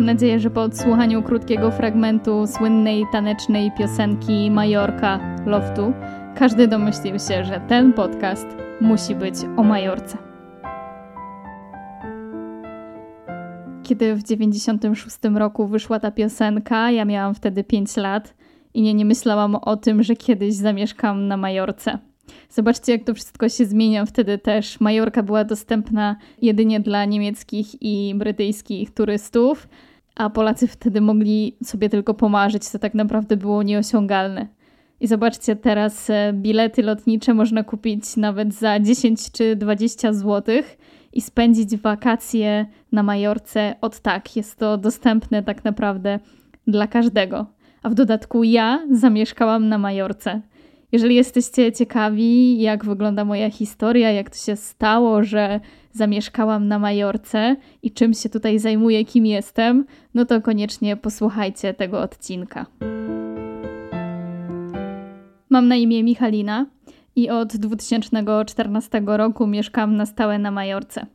Mam nadzieję, że po odsłuchaniu krótkiego fragmentu słynnej tanecznej piosenki Majorka Loftu, każdy domyślił się, że ten podcast musi być o Majorce. Kiedy w 96 roku wyszła ta piosenka, ja miałam wtedy 5 lat i nie, nie myślałam o tym, że kiedyś zamieszkam na Majorce. Zobaczcie, jak to wszystko się zmienia. Wtedy też Majorka była dostępna jedynie dla niemieckich i brytyjskich turystów, a Polacy wtedy mogli sobie tylko pomarzyć. To tak naprawdę było nieosiągalne. I zobaczcie, teraz e, bilety lotnicze można kupić nawet za 10 czy 20 zł i spędzić wakacje na Majorce od tak. Jest to dostępne tak naprawdę dla każdego. A w dodatku ja zamieszkałam na Majorce. Jeżeli jesteście ciekawi, jak wygląda moja historia, jak to się stało, że zamieszkałam na Majorce i czym się tutaj zajmuję, kim jestem, no to koniecznie posłuchajcie tego odcinka. Mam na imię Michalina i od 2014 roku mieszkam na stałe na Majorce.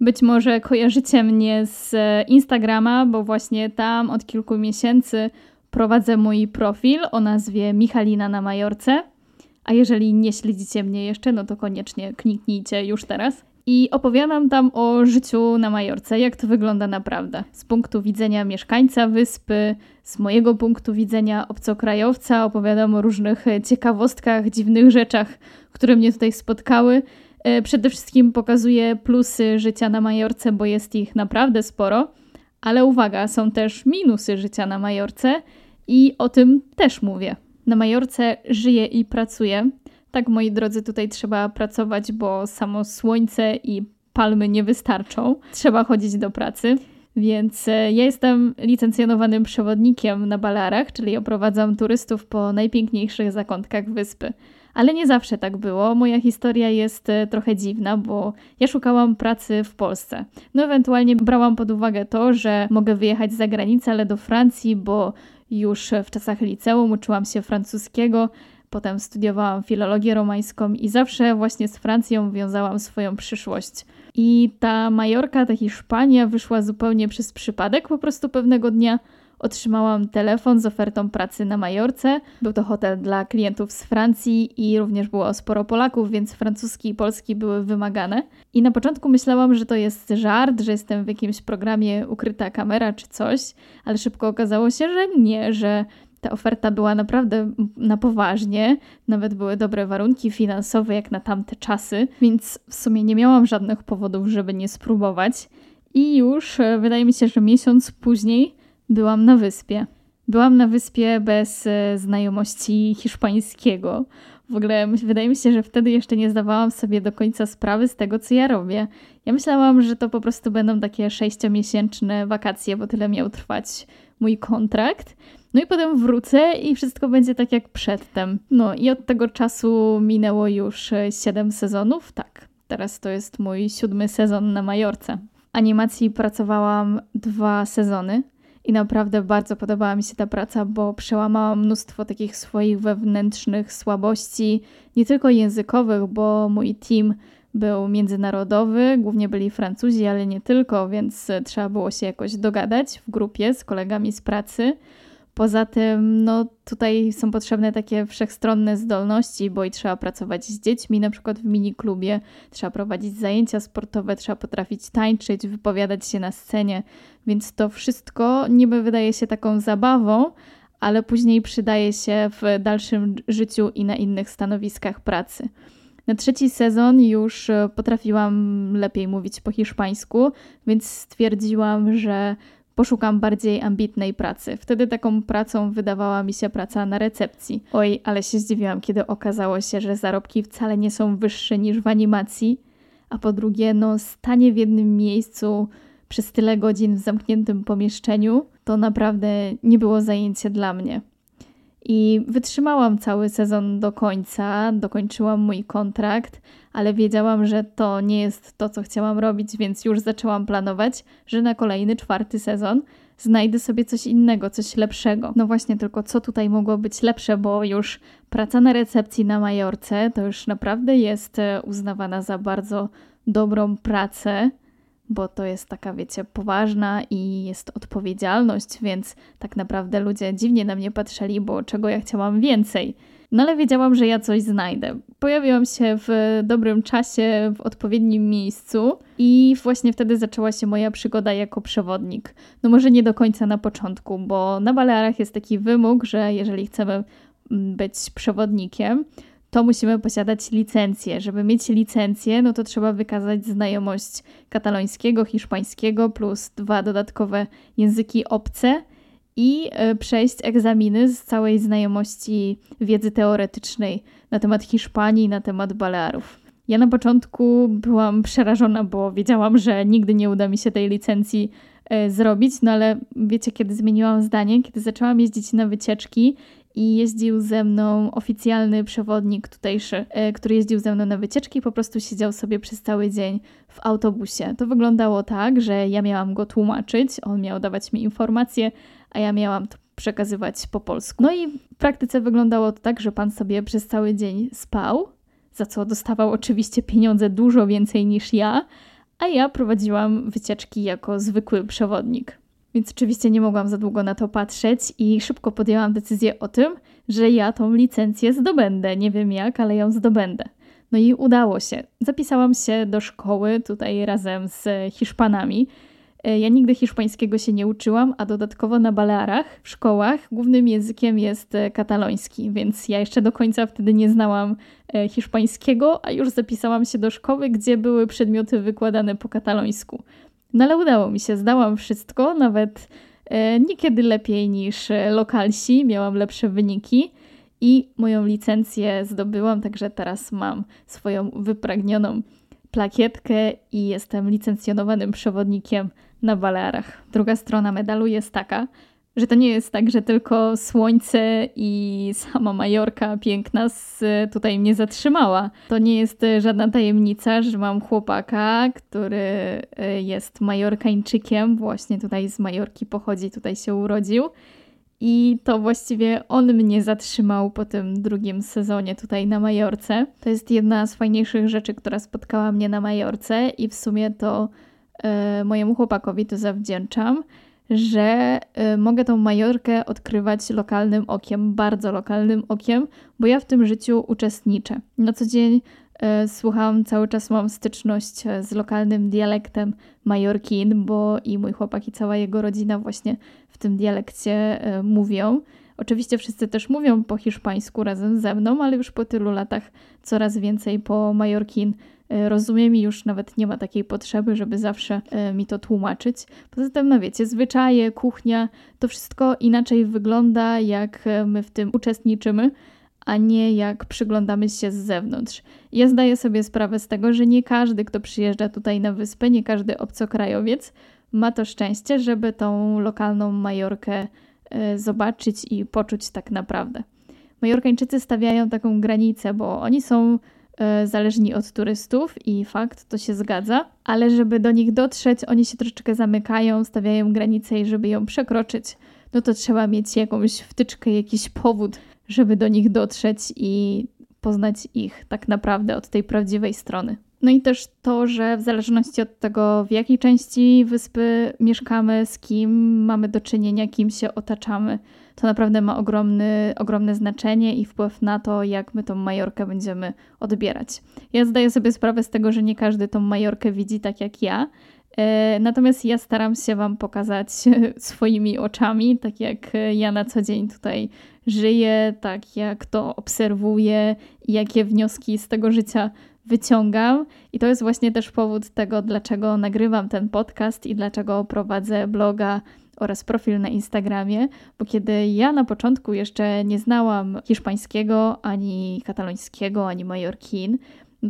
Być może kojarzycie mnie z Instagrama, bo właśnie tam od kilku miesięcy prowadzę mój profil o nazwie Michalina na Majorce. A jeżeli nie śledzicie mnie jeszcze, no to koniecznie kliknijcie już teraz. I opowiadam tam o życiu na Majorce, jak to wygląda naprawdę. Z punktu widzenia mieszkańca wyspy, z mojego punktu widzenia obcokrajowca, opowiadam o różnych ciekawostkach, dziwnych rzeczach, które mnie tutaj spotkały. E, przede wszystkim pokazuję plusy życia na Majorce, bo jest ich naprawdę sporo. Ale uwaga, są też minusy życia na Majorce i o tym też mówię. Na Majorce żyję i pracuję. Tak, moi drodzy, tutaj trzeba pracować, bo samo słońce i palmy nie wystarczą. Trzeba chodzić do pracy. Więc e, ja jestem licencjonowanym przewodnikiem na Balarach, czyli oprowadzam turystów po najpiękniejszych zakątkach wyspy. Ale nie zawsze tak było. Moja historia jest e, trochę dziwna, bo ja szukałam pracy w Polsce. No, ewentualnie brałam pod uwagę to, że mogę wyjechać za granicę, ale do Francji, bo już w czasach liceum uczyłam się francuskiego, potem studiowałam filologię romańską i zawsze właśnie z Francją wiązałam swoją przyszłość. I ta Majorka, ta Hiszpania wyszła zupełnie przez przypadek. Po prostu pewnego dnia otrzymałam telefon z ofertą pracy na Majorce. Był to hotel dla klientów z Francji i również było sporo Polaków, więc francuski i polski były wymagane. I na początku myślałam, że to jest żart, że jestem w jakimś programie ukryta kamera czy coś, ale szybko okazało się, że nie, że ta oferta była naprawdę na poważnie, nawet były dobre warunki finansowe jak na tamte czasy, więc w sumie nie miałam żadnych powodów, żeby nie spróbować. I już e, wydaje mi się, że miesiąc później byłam na wyspie. Byłam na wyspie bez e, znajomości hiszpańskiego. W ogóle wydaje mi się, że wtedy jeszcze nie zdawałam sobie do końca sprawy z tego, co ja robię. Ja myślałam, że to po prostu będą takie sześciomiesięczne wakacje, bo tyle miał trwać mój kontrakt. No i potem wrócę i wszystko będzie tak jak przedtem. No i od tego czasu minęło już e, siedem sezonów. Tak, teraz to jest mój siódmy sezon na Majorce. W animacji pracowałam dwa sezony. I naprawdę bardzo podobała mi się ta praca, bo przełamałam mnóstwo takich swoich wewnętrznych słabości, nie tylko językowych, bo mój team był międzynarodowy, głównie byli Francuzi, ale nie tylko, więc trzeba było się jakoś dogadać w grupie z kolegami z pracy. Poza tym, no tutaj są potrzebne takie wszechstronne zdolności, bo i trzeba pracować z dziećmi, na przykład w miniklubie, trzeba prowadzić zajęcia sportowe, trzeba potrafić tańczyć, wypowiadać się na scenie, więc to wszystko niby wydaje się taką zabawą, ale później przydaje się w dalszym życiu i na innych stanowiskach pracy. Na trzeci sezon już potrafiłam lepiej mówić po hiszpańsku, więc stwierdziłam, że poszukam bardziej ambitnej pracy. Wtedy taką pracą wydawała mi się praca na recepcji. Oj, ale się zdziwiłam, kiedy okazało się, że zarobki wcale nie są wyższe niż w animacji, a po drugie, no, stanie w jednym miejscu przez tyle godzin w zamkniętym pomieszczeniu to naprawdę nie było zajęcie dla mnie. I wytrzymałam cały sezon do końca, dokończyłam mój kontrakt, ale wiedziałam, że to nie jest to, co chciałam robić, więc już zaczęłam planować, że na kolejny czwarty sezon znajdę sobie coś innego, coś lepszego. No właśnie, tylko co tutaj mogło być lepsze, bo już praca na recepcji na Majorce to już naprawdę jest e, uznawana za bardzo dobrą pracę bo to jest taka, wiecie, poważna i jest odpowiedzialność, więc tak naprawdę ludzie dziwnie na mnie patrzyli, bo czego ja chciałam więcej. No ale wiedziałam, że ja coś znajdę. Pojawiłam się w dobrym czasie, w odpowiednim miejscu i właśnie wtedy zaczęła się moja przygoda jako przewodnik. No może nie do końca na początku, bo na Balearach jest taki wymóg, że jeżeli chcemy mm, być przewodnikiem, to musimy posiadać licencję. Żeby mieć licencję, no to trzeba wykazać znajomość katalońskiego, hiszpańskiego plus dwa dodatkowe języki obce i e, przejść egzaminy z całej znajomości wiedzy teoretycznej na temat Hiszpanii, na temat Balearów. Ja na początku byłam przerażona, bo wiedziałam, że nigdy nie uda mi się tej licencji e, zrobić, no ale wiecie, kiedy zmieniłam zdanie, kiedy zaczęłam jeździć na wycieczki i jeździł ze mną oficjalny przewodnik tutejszy, e, który jeździł ze mną na wycieczki, po prostu siedział sobie przez cały dzień w autobusie. To wyglądało tak, że ja miałam go tłumaczyć, on miał dawać mi informacje, a ja miałam to przekazywać po polsku. No i w praktyce wyglądało to tak, że pan sobie przez cały dzień spał, za co dostawał oczywiście pieniądze dużo więcej niż ja, a ja prowadziłam wycieczki jako zwykły przewodnik. Więc oczywiście nie mogłam za długo na to patrzeć i szybko podjęłam decyzję o tym, że ja tą licencję zdobędę. Nie wiem jak, ale ją zdobędę. No i udało się. Zapisałam się do szkoły tutaj razem z Hiszpanami. E, ja nigdy hiszpańskiego się nie uczyłam, a dodatkowo na Balearach w szkołach głównym językiem jest e, kataloński, więc ja jeszcze do końca wtedy nie znałam e, hiszpańskiego, a już zapisałam się do szkoły, gdzie były przedmioty wykładane po katalońsku. No ale udało mi się, zdałam wszystko, nawet niekiedy lepiej niż lokalsi, miałam lepsze wyniki i moją licencję zdobyłam, także teraz mam swoją wypragnioną plakietkę i jestem licencjonowanym przewodnikiem na Balearach. Druga strona medalu jest taka, że to nie jest tak, że tylko słońce i sama Majorka piękna tutaj mnie zatrzymała. To nie jest żadna tajemnica, że mam chłopaka, który e, jest Majorkańczykiem, właśnie tutaj z Majorki pochodzi, tutaj się urodził. I to właściwie on mnie zatrzymał po tym drugim sezonie tutaj na Majorce. To jest jedna z fajniejszych rzeczy, która spotkała mnie na Majorce, i w sumie to e, mojemu chłopakowi to zawdzięczam, że e, mogę tą Majorkę odkrywać lokalnym okiem, bardzo lokalnym okiem, bo ja w tym życiu uczestniczę. Na co dzień e, słucham, cały czas mam styczność e, z lokalnym dialektem Majorkin, bo i mój chłopak i cała jego rodzina właśnie w tym dialekcie mówią. Oczywiście wszyscy też mówią po hiszpańsku razem ze mną, ale już po tylu latach coraz więcej po majorkin e, rozumiem i już nawet nie ma takiej potrzeby, żeby zawsze e, mi to tłumaczyć. Poza tym, no wiecie, zwyczaje, kuchnia, to wszystko inaczej wygląda, jak my w tym uczestniczymy, a nie jak przyglądamy się z zewnątrz. Ja zdaję sobie sprawę z tego, że nie każdy, kto przyjeżdża tutaj na wyspę, nie każdy obcokrajowiec ma to szczęście, żeby tą lokalną Majorkę e, zobaczyć i poczuć tak naprawdę. Majorkańczycy stawiają taką granicę, bo oni są e, zależni od turystów i fakt, to się zgadza, ale żeby do nich dotrzeć, oni się troszeczkę zamykają, stawiają granicę i żeby ją przekroczyć, no to trzeba mieć jakąś wtyczkę, jakiś powód, żeby do nich dotrzeć i poznać ich tak naprawdę od tej prawdziwej strony. No i też to, że w zależności od tego, w jakiej części wyspy mieszkamy, z kim mamy do czynienia, kim się otaczamy, to naprawdę ma ogromny, ogromne znaczenie i wpływ na to, jak my tą Majorkę będziemy odbierać. Ja zdaję sobie sprawę z tego, że nie każdy tą Majorkę widzi tak jak ja. E, natomiast ja staram się Wam pokazać swoimi oczami, tak jak ja na co dzień tutaj żyję, tak jak to obserwuję i jakie wnioski z tego życia wyciągam. I to jest właśnie też powód tego, dlaczego nagrywam ten podcast i dlaczego prowadzę bloga oraz profil na Instagramie, bo kiedy ja na początku jeszcze nie znałam hiszpańskiego, ani katalońskiego, ani majorkin,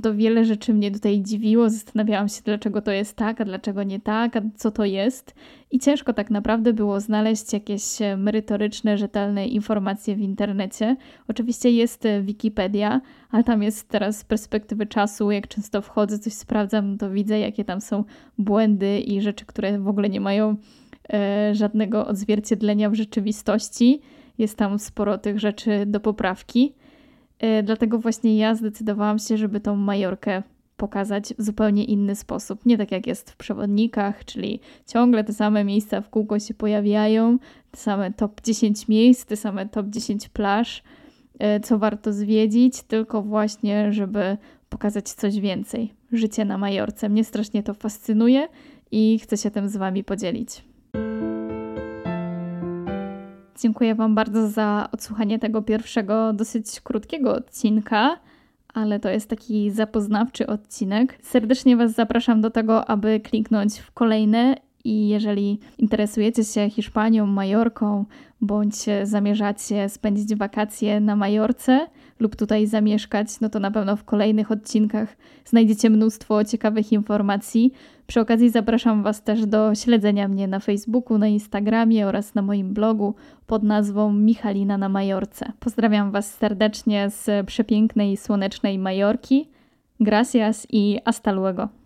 to wiele rzeczy mnie tutaj dziwiło. Zastanawiałam się, dlaczego to jest tak, a dlaczego nie tak, a co to jest. I ciężko tak naprawdę było znaleźć jakieś merytoryczne, rzetelne informacje w internecie. Oczywiście jest Wikipedia, ale tam jest teraz z perspektywy czasu, jak często wchodzę, coś sprawdzam, to widzę, jakie tam są błędy i rzeczy, które w ogóle nie mają e, żadnego odzwierciedlenia w rzeczywistości. Jest tam sporo tych rzeczy do poprawki. E, dlatego właśnie ja zdecydowałam się, żeby tą Majorkę pokazać w zupełnie inny sposób. Nie tak jak jest w przewodnikach, czyli ciągle te same miejsca w kółko się pojawiają, te same top 10 miejsc, te same top 10 plaż, e, co warto zwiedzić, tylko właśnie, żeby pokazać coś więcej. Życie na Majorce. Mnie strasznie to fascynuje i chcę się tym z Wami podzielić. Dziękuję Wam bardzo za odsłuchanie tego pierwszego, dosyć krótkiego odcinka, ale to jest taki zapoznawczy odcinek. Serdecznie Was zapraszam do tego, aby kliknąć w kolejne i jeżeli interesujecie się Hiszpanią, Majorką, bądź zamierzacie spędzić wakacje na Majorce lub tutaj zamieszkać, no to na pewno w kolejnych odcinkach znajdziecie mnóstwo ciekawych informacji. Przy okazji zapraszam Was też do śledzenia mnie na Facebooku, na Instagramie oraz na moim blogu pod nazwą Michalina na Majorce. Pozdrawiam Was serdecznie z przepięknej, słonecznej Majorki. Gracias i hasta luego.